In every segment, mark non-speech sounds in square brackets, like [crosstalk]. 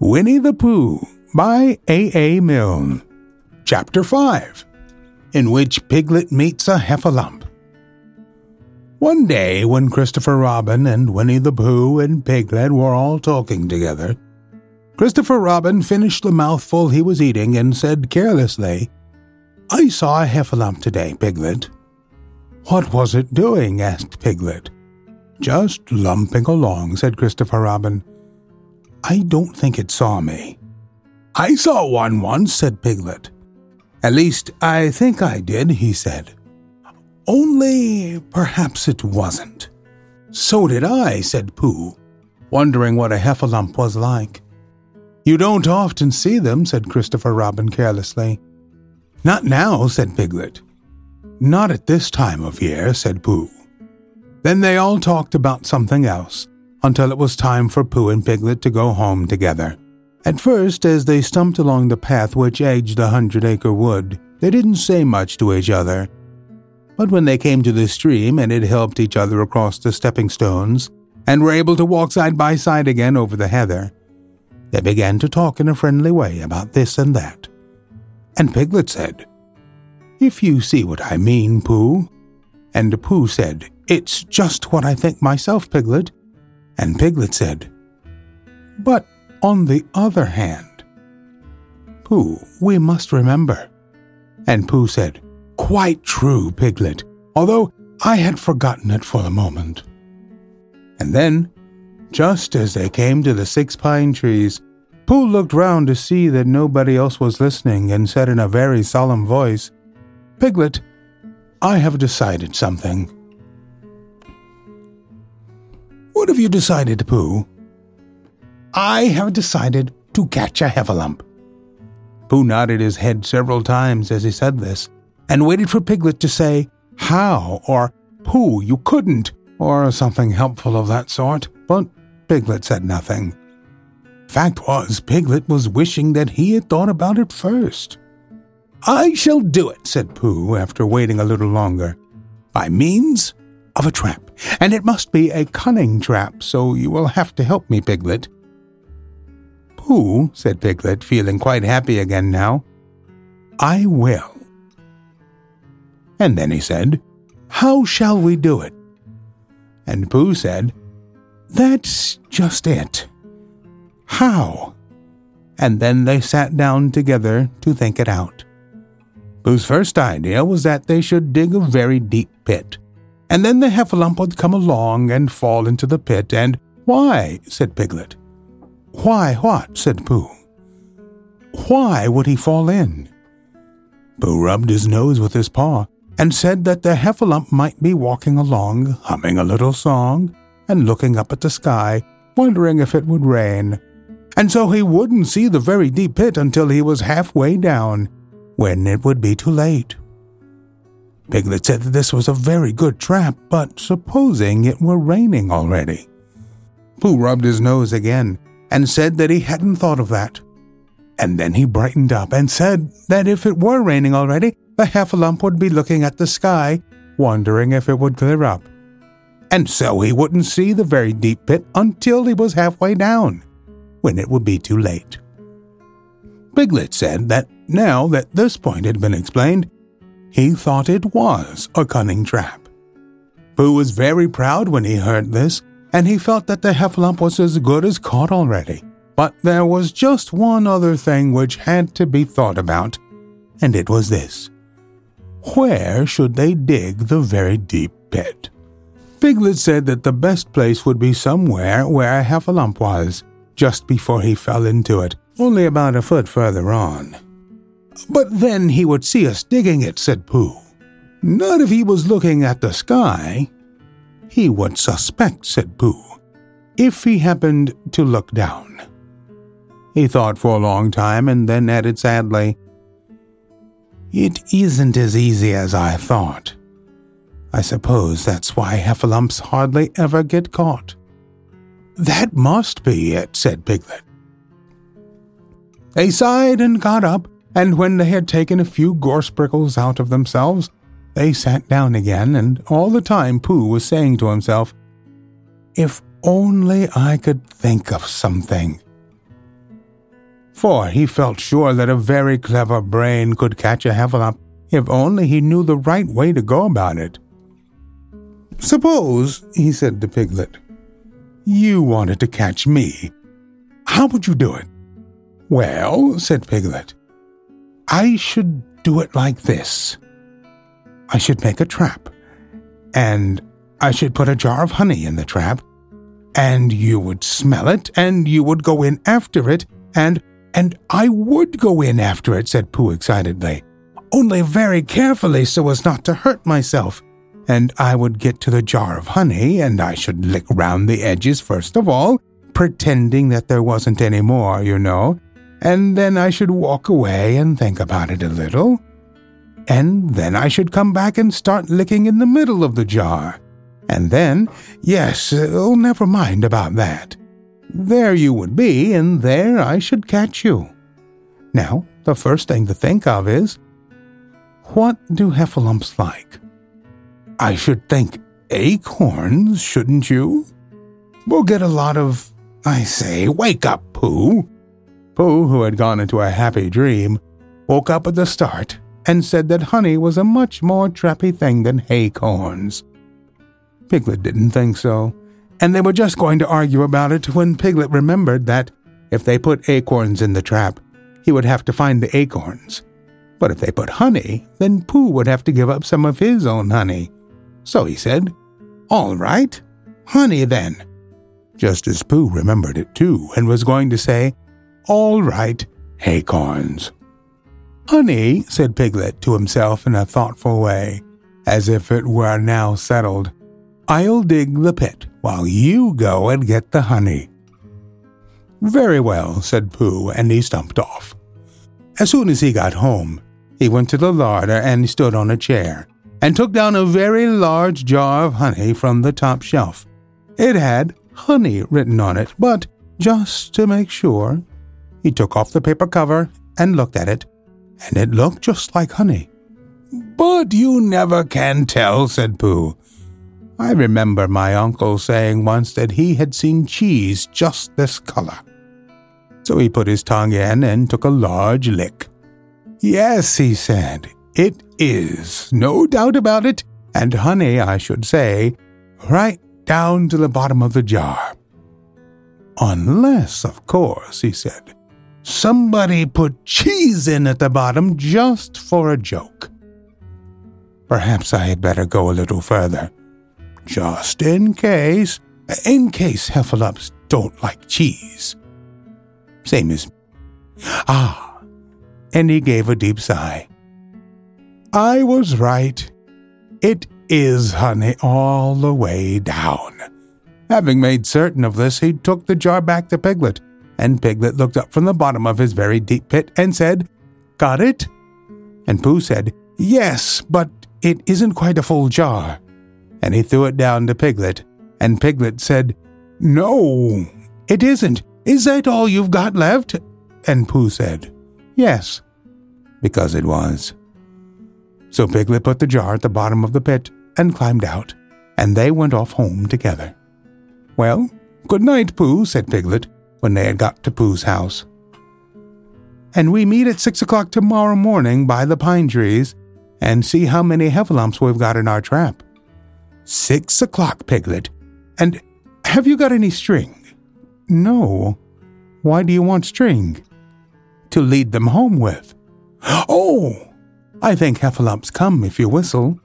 Winnie the Pooh by A. A. Milne. Chapter 5 In which Piglet Meets a Heffalump. One day, when Christopher Robin and Winnie the Pooh and Piglet were all talking together, Christopher Robin finished the mouthful he was eating and said carelessly, I saw a heffalump today, Piglet. What was it doing? asked Piglet. Just lumping along, said Christopher Robin. I don't think it saw me. I saw one once, said Piglet. At least, I think I did, he said. Only perhaps it wasn't. So did I, said Pooh, wondering what a heffalump was like. You don't often see them, said Christopher Robin carelessly. Not now, said Piglet. Not at this time of year, said Pooh. Then they all talked about something else until it was time for Pooh and Piglet to go home together. At first, as they stumped along the path which edged the Hundred Acre Wood, they didn't say much to each other. But when they came to the stream and had helped each other across the stepping stones, and were able to walk side by side again over the heather, they began to talk in a friendly way about this and that. And Piglet said, If you see what I mean, Pooh. And Pooh said, It's just what I think myself, Piglet. And Piglet said, But on the other hand, Pooh, we must remember. And Pooh said, Quite true, Piglet, although I had forgotten it for the moment. And then, just as they came to the six pine trees, Pooh looked round to see that nobody else was listening and said in a very solemn voice, Piglet, I have decided something. What have you decided, Pooh? I have decided to catch a heffalump. Pooh nodded his head several times as he said this, and waited for Piglet to say, How, or Pooh, you couldn't, or something helpful of that sort, but Piglet said nothing. Fact was, Piglet was wishing that he had thought about it first. I shall do it, said Pooh, after waiting a little longer, by means of a trap, and it must be a cunning trap, so you will have to help me, Piglet. Pooh, said Piglet, feeling quite happy again now. I will. And then he said, How shall we do it? And Pooh said, That's just it. How? And then they sat down together to think it out. Pooh's first idea was that they should dig a very deep pit and then the heffalump would come along and fall into the pit, and why? said Piglet. Why what? said Pooh. Why would he fall in? Pooh rubbed his nose with his paw and said that the heffalump might be walking along, humming a little song, and looking up at the sky, wondering if it would rain. And so he wouldn't see the very deep pit until he was halfway down, when it would be too late. Piglet said that this was a very good trap, but supposing it were raining already? Pooh rubbed his nose again and said that he hadn't thought of that. And then he brightened up and said that if it were raining already, the heffalump would be looking at the sky, wondering if it would clear up. And so he wouldn't see the very deep pit until he was halfway down, when it would be too late. Piglet said that now that this point had been explained, he thought it was a cunning trap. Pooh was very proud when he heard this, and he felt that the heffalump was as good as caught already. But there was just one other thing which had to be thought about, and it was this. Where should they dig the very deep pit? Piglet said that the best place would be somewhere where a heffalump was, just before he fell into it, only about a foot further on. But then he would see us digging it, said Pooh. Not if he was looking at the sky. He would suspect, said Pooh, if he happened to look down. He thought for a long time and then added sadly, It isn't as easy as I thought. I suppose that's why heffalumps hardly ever get caught. That must be it, said Piglet. They sighed and got up, and when they had taken a few gorse prickles out of themselves, they sat down again, and all the time Pooh was saying to himself, If only I could think of something. For he felt sure that a very clever brain could catch a heffalump if only he knew the right way to go about it. Suppose, he said to Piglet, you wanted to catch me. How would you do it? Well, said Piglet, I should do it like this. I should make a trap, and I should put a jar of honey in the trap, and you would smell it, and you would go in after it, and and I would go in after it, said Pooh excitedly, only very carefully so as not to hurt myself. And I would get to the jar of honey, and I should lick round the edges first of all, pretending that there wasn't any more, you know, and then I should walk away and think about it a little, and then I should come back and start licking in the middle of the jar. And then, yes, oh, never mind about that. There you would be, and there I should catch you. Now, the first thing to think of is what do heffalumps like? I should think acorns, shouldn't you? We'll get a lot of. I say, wake up, Pooh. Pooh, who had gone into a happy dream, woke up at the start and said that honey was a much more trappy thing than acorns. Piglet didn't think so, and they were just going to argue about it when Piglet remembered that if they put acorns in the trap, he would have to find the acorns. But if they put honey, then Pooh would have to give up some of his own honey. So he said, All right, honey then. Just as Pooh remembered it too, and was going to say, All right, acorns. Honey, said Piglet to himself in a thoughtful way, as if it were now settled. I'll dig the pit while you go and get the honey. Very well, said Pooh, and he stumped off. As soon as he got home, he went to the larder and stood on a chair, and took down a very large jar of honey from the top shelf. It had honey written on it, but just to make sure, he took off the paper cover and looked at it and it looked just like honey. But you never can tell, said Pooh. I remember my uncle saying once that he had seen cheese just this color. So he put his tongue in and took a large lick. Yes, he said, it is, no doubt about it, and honey, I should say, right down to the bottom of the jar. Unless, of course, he said, somebody put cheese in at the bottom just for a joke. Perhaps I had better go a little further, just in case, in case heffalumps don't like cheese. Same as. Ah, and he gave a deep sigh. I was right. It is honey all the way down. Having made certain of this, he took the jar back to Piglet and Piglet looked up from the bottom of his very deep pit and said, Got it? And Pooh said, Yes, but it isn't quite a full jar. And he threw it down to Piglet, and Piglet said, No, it isn't. Is that all you've got left? And Pooh said, Yes, because it was. So Piglet put the jar at the bottom of the pit and climbed out, and they went off home together. Well, good night, Pooh, said Piglet, when they had got to Pooh's house. And we meet at six o'clock tomorrow morning by the pine trees and see how many heffalumps we've got in our trap. Six o'clock, Piglet. And have you got any string? No. Why do you want string? To lead them home with. Oh! I think heffalumps come if you whistle.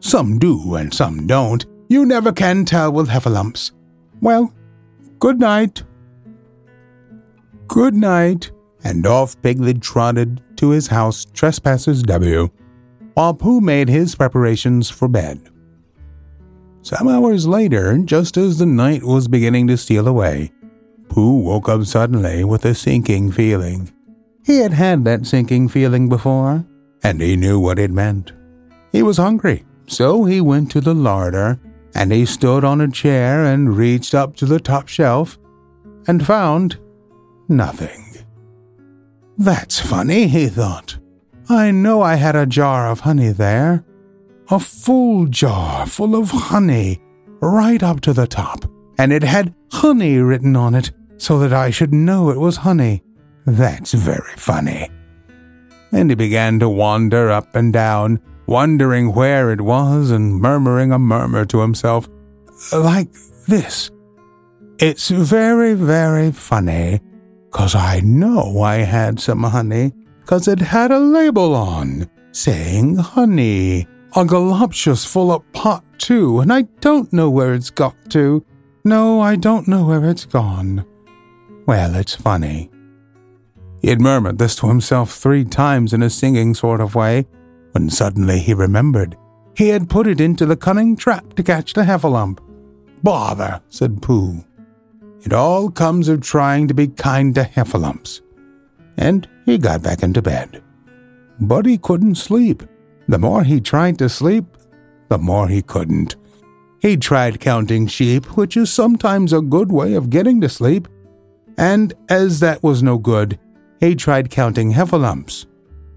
Some do and some don't. You never can tell with heffalumps. Well, good night. Good night, and off Piglet trotted to his house, Trespassers W, while Pooh made his preparations for bed. Some hours later, just as the night was beginning to steal away, Pooh woke up suddenly with a sinking feeling. He had had that sinking feeling before, and he knew what it meant. He was hungry, so he went to the larder, and he stood on a chair and reached up to the top shelf and found nothing. That's funny, he thought. I know I had a jar of honey there. A full jar full of honey, right up to the top, and it had honey written on it so that I should know it was honey. That's very funny. And he began to wander up and down, wondering where it was and murmuring a murmur to himself, like this It's very, very funny, 'cause I know I had some honey, 'cause it had a label on saying honey. A goloptious full up pot, too, and I don't know where it's got to. No, I don't know where it's gone. Well, it's funny. He had murmured this to himself three times in a singing sort of way, when suddenly he remembered he had put it into the cunning trap to catch the heffalump. Bother, said Pooh. It all comes of trying to be kind to heffalumps. And he got back into bed. But he couldn't sleep. The more he tried to sleep, the more he couldn't. He tried counting sheep, which is sometimes a good way of getting to sleep, and as that was no good, he tried counting heffalumps.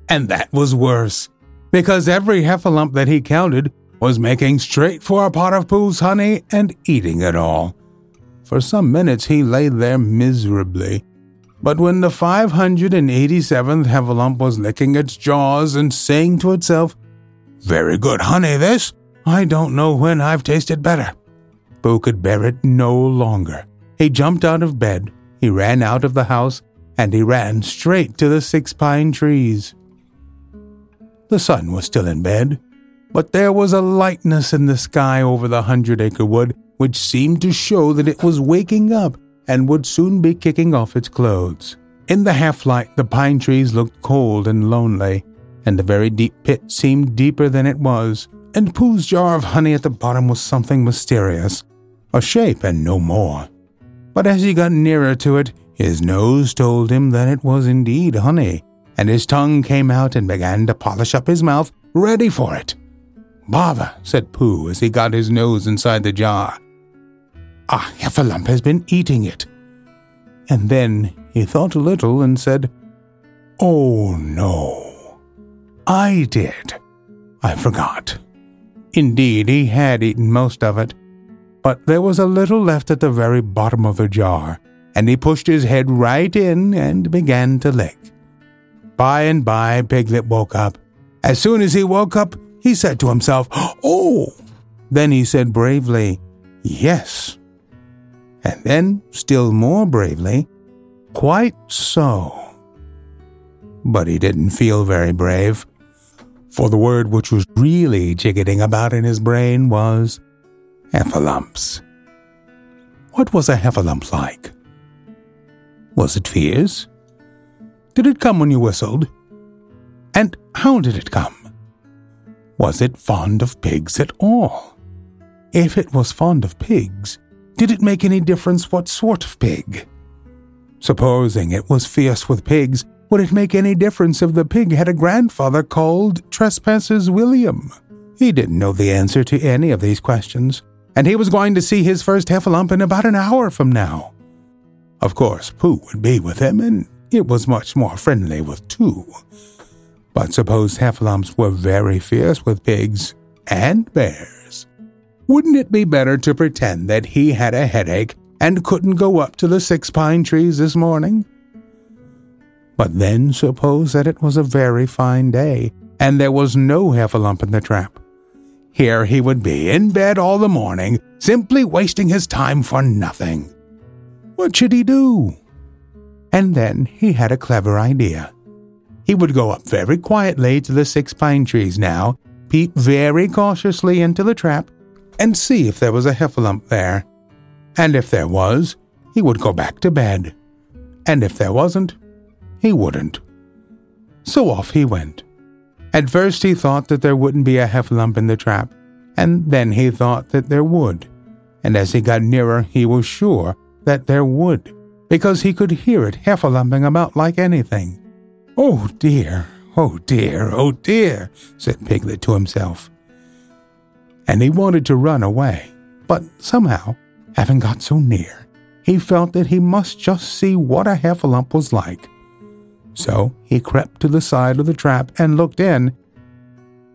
And that was worse, because every heffalump that he counted was making straight for a pot of Pooh's honey and eating it all. For some minutes he lay there miserably, but when the 587th heffalump was licking its jaws and saying to itself, Very good honey, this! I don't know when I've tasted better. Pooh could bear it no longer. He jumped out of bed, he ran out of the house, and he ran straight to the six pine trees. The sun was still in bed, but there was a lightness in the sky over the hundred acre wood which seemed to show that it was waking up and would soon be kicking off its clothes. In the half light, the pine trees looked cold and lonely, and the very deep pit seemed deeper than it was, and Pooh's jar of honey at the bottom was something mysterious, a shape and no more. But as he got nearer to it, his nose told him that it was indeed honey, and his tongue came out and began to polish up his mouth, ready for it. Bother, said Pooh as he got his nose inside the jar. Ah, a heffalump has been eating it. And then he thought a little and said, Oh no, I did. I forgot. Indeed, he had eaten most of it, but there was a little left at the very bottom of the jar, and he pushed his head right in and began to lick. By and by, Piglet woke up. As soon as he woke up, he said to himself, Oh! Then he said bravely, Yes. And then, still more bravely, Quite so. But he didn't feel very brave, for the word which was really jiggeting about in his brain was heffalumps. What was a heffalump like? Was it fierce? Did it come when you whistled? And how did it come? Was it fond of pigs at all? If it was fond of pigs, did it make any difference what sort of pig? Supposing it was fierce with pigs, would it make any difference if the pig had a grandfather called Trespassers William? He didn't know the answer to any of these questions, and he was going to see his first heffalump in about an hour from now. Of course, Pooh would be with him, and it was much more friendly with two. But suppose heffalumps were very fierce with pigs and bears. Wouldn't it be better to pretend that he had a headache and couldn't go up to the six pine trees this morning? But then suppose that it was a very fine day, and there was no heffalump in the trap. Here he would be in bed all the morning, simply wasting his time for nothing. What should he do? And then he had a clever idea. He would go up very quietly to the six pine trees now, peep very cautiously into the trap, and see if there was a heffalump there. And if there was, he would go back to bed. And if there wasn't, he wouldn't. So off he went. At first he thought that there wouldn't be a heffalump in the trap, and then he thought that there would. And as he got nearer, he was sure that there would. because he could hear it heffalumping about like anything. Oh dear, oh dear, oh dear, said Piglet to himself. And he wanted to run away, but somehow, having got so near, he felt that he must just see what a heffalump was like. So he crept to the side of the trap and looked in.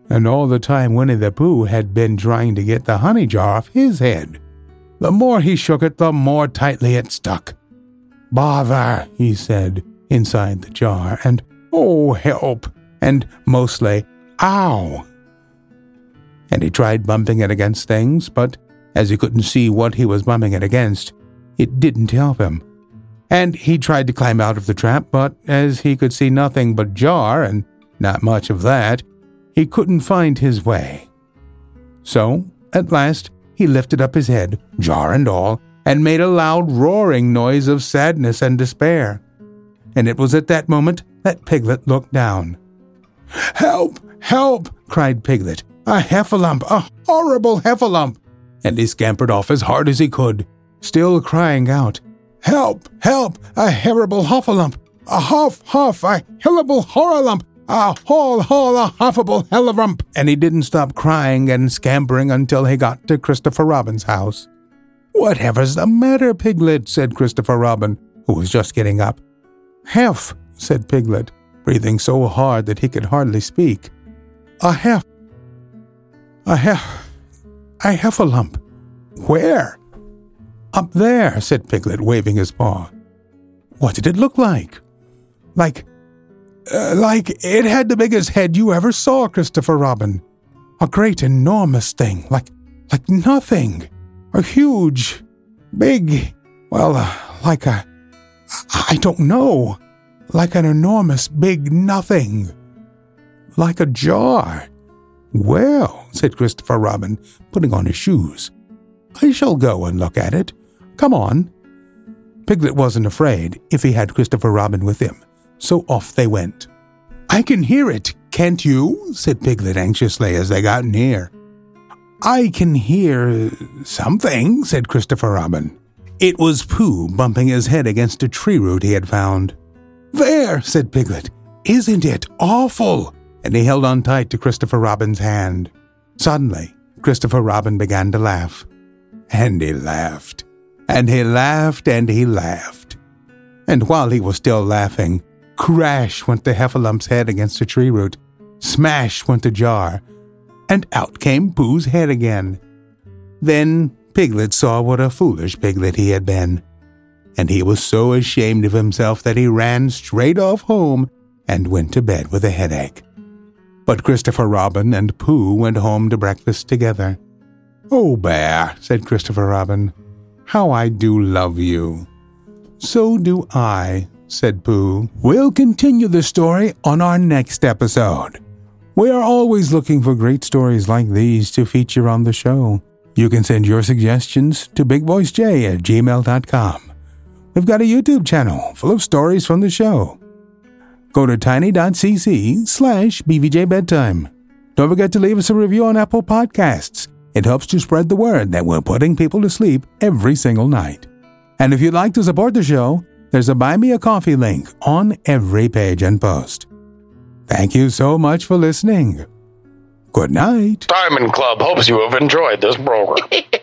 And all the time Winnie the Pooh had been trying to get the honey jar off his head. The more he shook it, the more tightly it stuck. Bother, he said, inside the jar, and oh, help, and mostly, ow. And he tried bumping it against things, but as he couldn't see what he was bumping it against, it didn't help him. And he tried to climb out of the trap, but as he could see nothing but jar and not much of that, he couldn't find his way. So, at last, he lifted up his head, jar and all, and made a loud roaring noise of sadness and despair. And it was at that moment that Piglet looked down. Help! Help! cried Piglet. A heffalump! A horrible heffalump! And he scampered off as hard as he could, still crying out, Help! Help! A horrible huffalump! A huff! Huff! A hillable horrorlump! A haul! Haul! A huffable hellarump! And he didn't stop crying and scampering until he got to Christopher Robin's house. Whatever's the matter, Piglet? said Christopher Robin, who was just getting up. Heff, said Piglet, breathing so hard that he could hardly speak. A heff. A have A lump. Where? Up there, said Piglet, waving his paw. What did it look like? Like. Uh, like it had the biggest head you ever saw, Christopher Robin. A great, enormous thing, like. like nothing a huge, big, well, uh, like a, I don't know, like an enormous big nothing, like a jar. Well, said Christopher Robin, putting on his shoes, I shall go and look at it. Come on. Piglet wasn't afraid if he had Christopher Robin with him, so off they went. I can hear it, can't you? said Piglet anxiously as they got near. I can hear something, said Christopher Robin. It was Pooh bumping his head against a tree root he had found. There, said Piglet. Isn't it awful? And he held on tight to Christopher Robin's hand. Suddenly, Christopher Robin began to laugh. And he laughed. And he laughed and he laughed. And while he was still laughing, crash went the heffalumps head against a tree root. Smash went the jar, and out came Pooh's head again. Then Piglet saw what a foolish piglet he had been, and he was so ashamed of himself that he ran straight off home and went to bed with a headache. But Christopher Robin and Pooh went home to breakfast together. Oh, Bear, said Christopher Robin, how I do love you. So do I, said Pooh. We'll continue the story on our next episode. We are always looking for great stories like these to feature on the show. You can send your suggestions to bigvoicej at gmail.com. We've got a YouTube channel full of stories from the show. Go to tiny.cc slash bvjbedtime. Don't forget to leave us a review on Apple Podcasts. It helps to spread the word that we're putting people to sleep every single night. And if you'd like to support the show, there's a Buy Me a Coffee link on every page and post. Thank you so much for listening. Good night. Diamond Club hopes you have enjoyed this program. [laughs]